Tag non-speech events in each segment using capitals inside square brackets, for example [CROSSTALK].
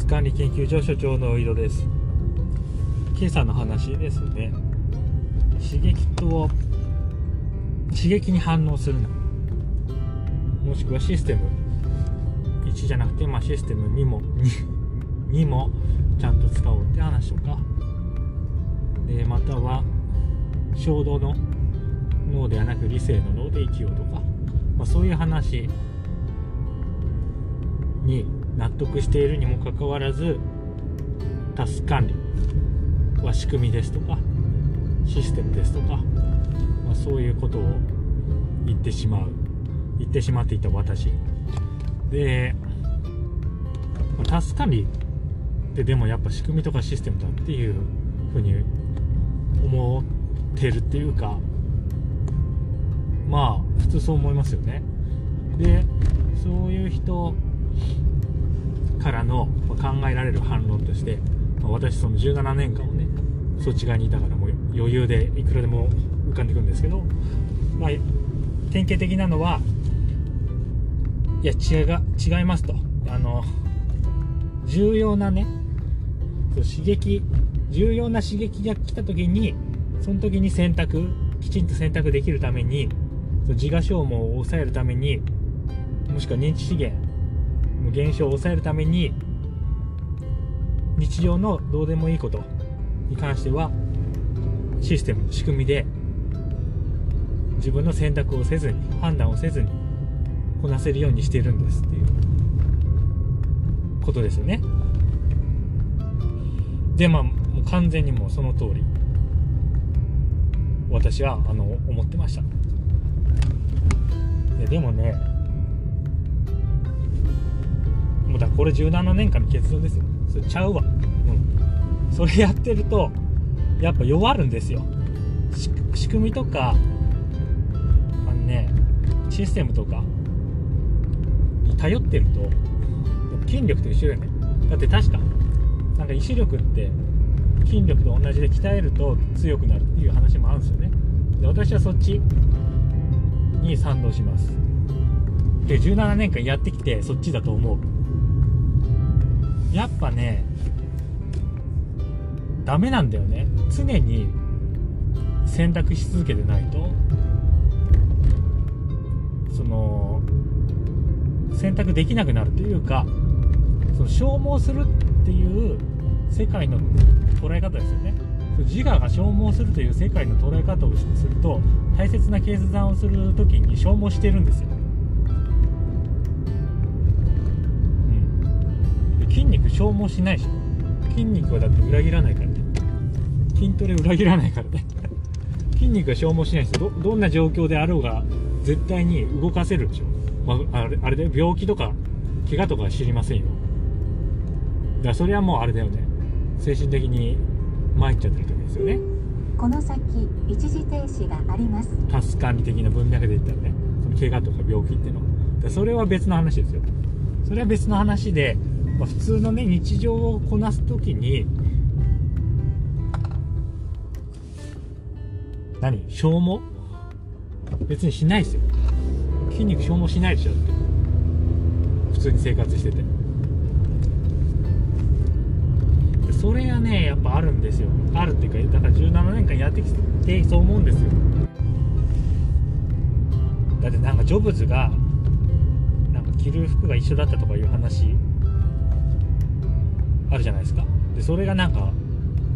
ス管理研究所所長の井戸です。今朝の話ですね。刺激と刺激に反応するな。もしくはシステム。1じゃなくて、まあ、システム2も [LAUGHS] 2もちゃんと使おうって話とか。でまたは衝動の脳ではなく理性の脳で生きようとか、まあ、そういう話に納得しているにもかかわらずタスク管理は仕組みですとかシステムですとか、まあ、そういうことを言ってしまう。言ってしまっていた私。でタスク管理ってでもやっぱ仕組みとかシステムだっていうふうに思ってるっていうかまあ普通そう思いますよね。でそういう人からの考えられる反論として、ま、私その17年間もねそっち側にいたからもう余裕でいくらでも浮かんでいくんですけど、まあ、典型的なのはいや違が違いますと。あの重要なね刺激重要な刺激が来た時にその時に選択きちんと選択できるために自我消耗を抑えるためにもしくは認知資源減少を抑えるために日常のどうでもいいことに関してはシステム仕組みで自分の選択をせずに判断をせずにこなせるようにしてるんですっていうことですよね。でまあもう完全にもうその通り私はあの思ってました。ででもねもうだこれ17年間の結論ですよ。それちゃうわ。うん。それやってるとやっぱ弱るんですよ。仕組みとかあのねシステムとかに頼ってると筋力と一緒だよね。だって確かなんか意志力って筋力と同じで鍛えると強くなるっていう話もあるんですよね。で私はそっちに賛同します。で17年間やってきてそっちだと思う。やっぱねダメなんだよね。常に選択し続けてないと。その選択できなくなるというかその消耗するっていう世界の捉え方ですよね。自我が消耗するという世界の捉え方をすると大切な決断をする時に消耗してるんですよ、消耗しないでしょ筋肉はだって裏切らないからね。筋トレ裏切らないからね。[LAUGHS] 筋肉は消耗しないですどどんな状況であろうが絶対に動かせるでしょ、まあ、あれあれで病気とか怪我とか知りませんよ。だからそれはもうあれだよね。精神的に参っちゃってる時ですよね。この先一時停止があります。タス管理的な文脈で言ったらねその怪我とか病気っていうの。でそれは別の話ですよ。それは別の話で、まあ、普通のね日常をこなす時に何？消耗？別にしないですよ。筋肉消耗しないでしょ。って普通に生活してて。それがねやっぱあるんですよ。あるっていうかだから17年間やってきてそう思うんですよ。だってなんかジョブズがなんか着る服が一緒だったとかいう話あるじゃないですか。でそれがなんか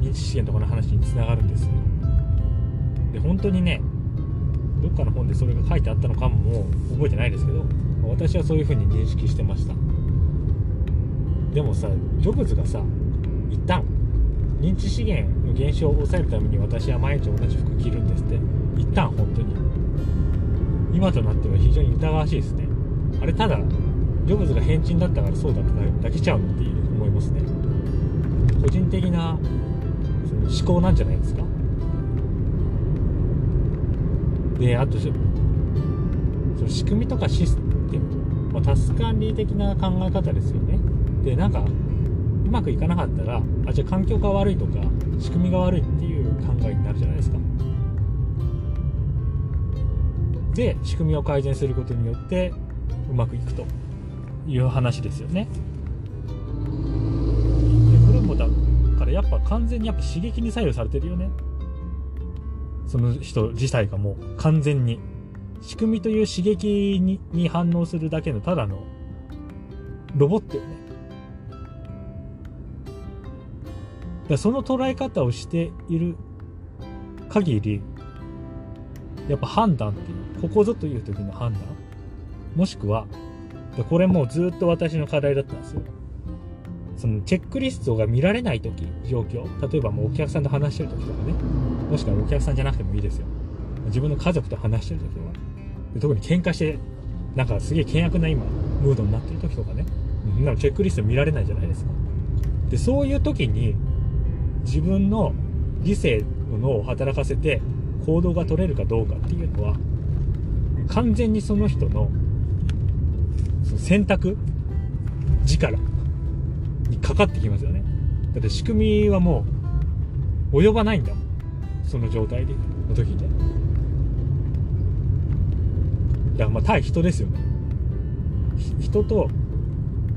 認知資源とかの話につながるんですよ。で本当にねどっかの本でそれが書いてあったのかもも覚えてないですけど私はそういう風に認識してました。でもさジョブズがさ一旦認知資源の減少を抑えるために私は毎日同じ服着るんですって。一旦本当に。今となっては非常に疑わしいですね。あれただジョブズが変人だったからそうだっただけちゃうって思いますね。個人的なその思考なんじゃないですか。であとその仕組みとかシステム、まあ、タスク管理的な考え方ですよね。でなんかうまくいかなかったらあじゃあ環境が悪いとか仕組みが悪いっていう考えになるじゃないですか。で仕組みを改善することによってうまくいくと。いう話ですよね。やっぱ完全にやっぱ刺激に左右されてるよね。その人自体がもう完全に。仕組みという刺激にに反応するだけのただのロボットよね。だその捉え方をしている限りやっぱ判断っていうここぞという時の判断もしくはでこれもうずっと私の課題だったんですよ。そのチェックリストが見られない時状況。例えばもうお客さんと話してる時とかね。もしくはお客さんじゃなくてもいいですよ。自分の家族と話してる時はで特に喧嘩してなんかすげえ険悪な今ムードになってる時とかね。そんなのチェックリスト見られないじゃないですか。でそういう時に自分の理性の脳を働かせて行動が取れるかどうかっていうのは完全にその人のその選択力にかかってきますよね。だって仕組みはもう及ばないんだもん。その状態での時で。だからまあ対人ですよね。人と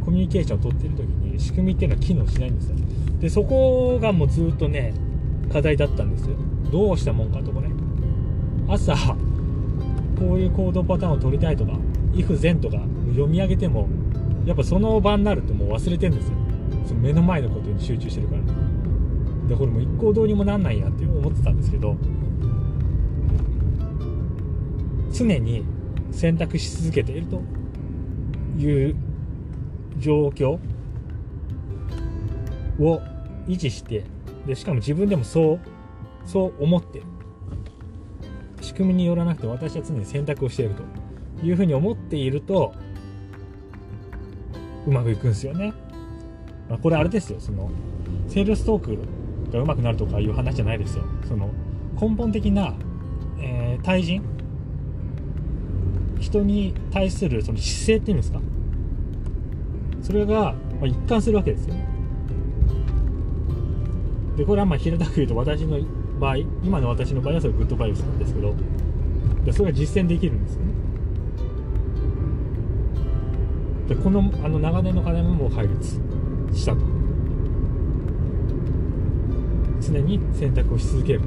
コミュニケーションを取ってる時に仕組みっていうのは機能しないんですよ。でそこがもうずっとね課題だったんですよ。どうしたもんかとかね。朝こういう行動パターンを取りたいとか if 前とか読み上げてもやっぱその場になるともう忘れてんですよ。その目の前のことに集中してるから。でこれもう一向どうにもなんないやって思ってたんですけど常に選択し続けているという状況を維持してでしかも自分でもそうそう思って仕組みによらなくて私は常に選択をしているというふうに思っているとうまくいくんですよね、まあ、これあれですよ。そのセールストークがうまくなるとかいう話じゃないですよ。その根本的な、えー対人？人に対するその姿勢っていうんですか？それが、まあ、一貫するわけですよね。でこれはまあ平たく言うと私の場合今の私の場合はそれグッドバイブスなんですけどでそれが実践できるんですよね。でこのあの長年の課題ももう解決したと。常に選択をし続ける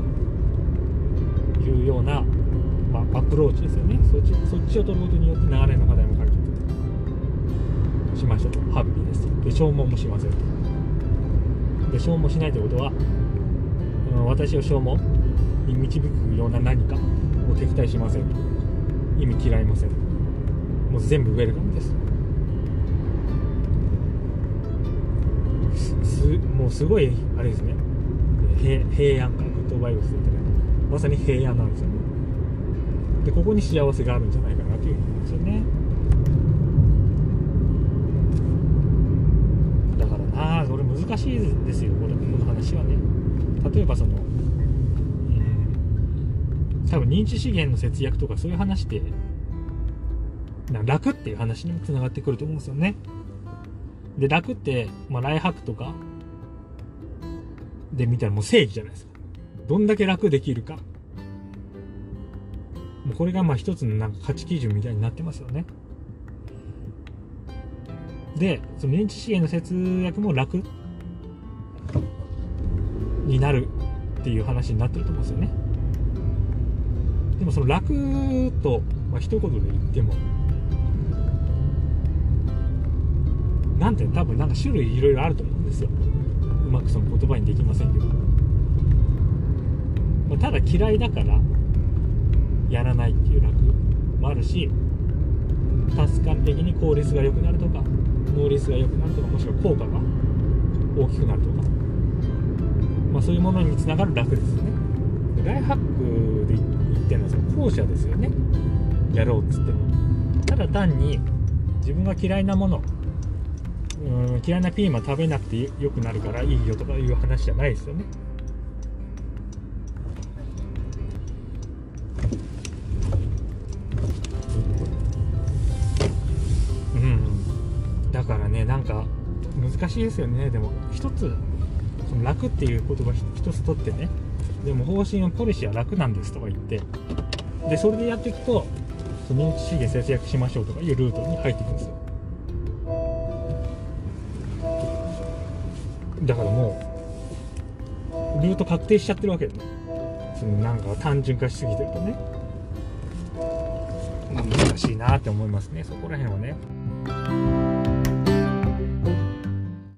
というような、まあ、アプローチですよね。そっちそっちを取ることによって長年の課題も解決しましたと。ハッピーですで消耗もしませんと。で消耗しないということは、うん、私を消耗に導くような何かを敵対しませんと。意味嫌いませんもう全部ウェルカムです。もうすごいあれですね。平平安がグッドバイブスってね。まさに平安なんですよね。でここに幸せがあるんじゃないかなというふうに思うんですよね。だからなあそれ難しいですよこれこの話はね。例えばその、うん、多分認知資源の節約とかそういう話って楽っていう話にもつながってくると思うんですよね。で楽って、まあ、ライハックとかで見たらもう正義じゃないですか。どんだけ楽できるか。もうこれがまあ一つのなんか価値基準みたいになってますよね。でその認知資源の節約も楽になるっていう話になってると思うんですよね。でもその楽と、まあ、一言で言ってもなんて多分なんか種類いろいろあると思うんですよ。うまくその言葉にできませんけど、まあ、ただ嫌いだからやらないっていう楽もあるしタスカ的に効率が良くなるとか能率が良くなるとかもしくは効果が大きくなるとか、まあ、そういうものにつながる楽ですよね。でライフハックで言ってるのはその後者ですよね。やろうっつっても。ただ単に自分が嫌いなものうん嫌いなピーマン食べなくてよくなるからいいよとかいう話じゃないですよね。うん。だからねなんか難しいですよね。でも一つその楽っていう言葉一つ取ってね。でも方針はポリシーは楽なんですとか言って。でそれでやっていくとその認知資源節約しましょうとかいうルートに入っていくんですよ。だからもうルート確定しちゃってるわけよね。そのなんか単純化しすぎてるとね。難しいなって思いますね。そこら辺はね。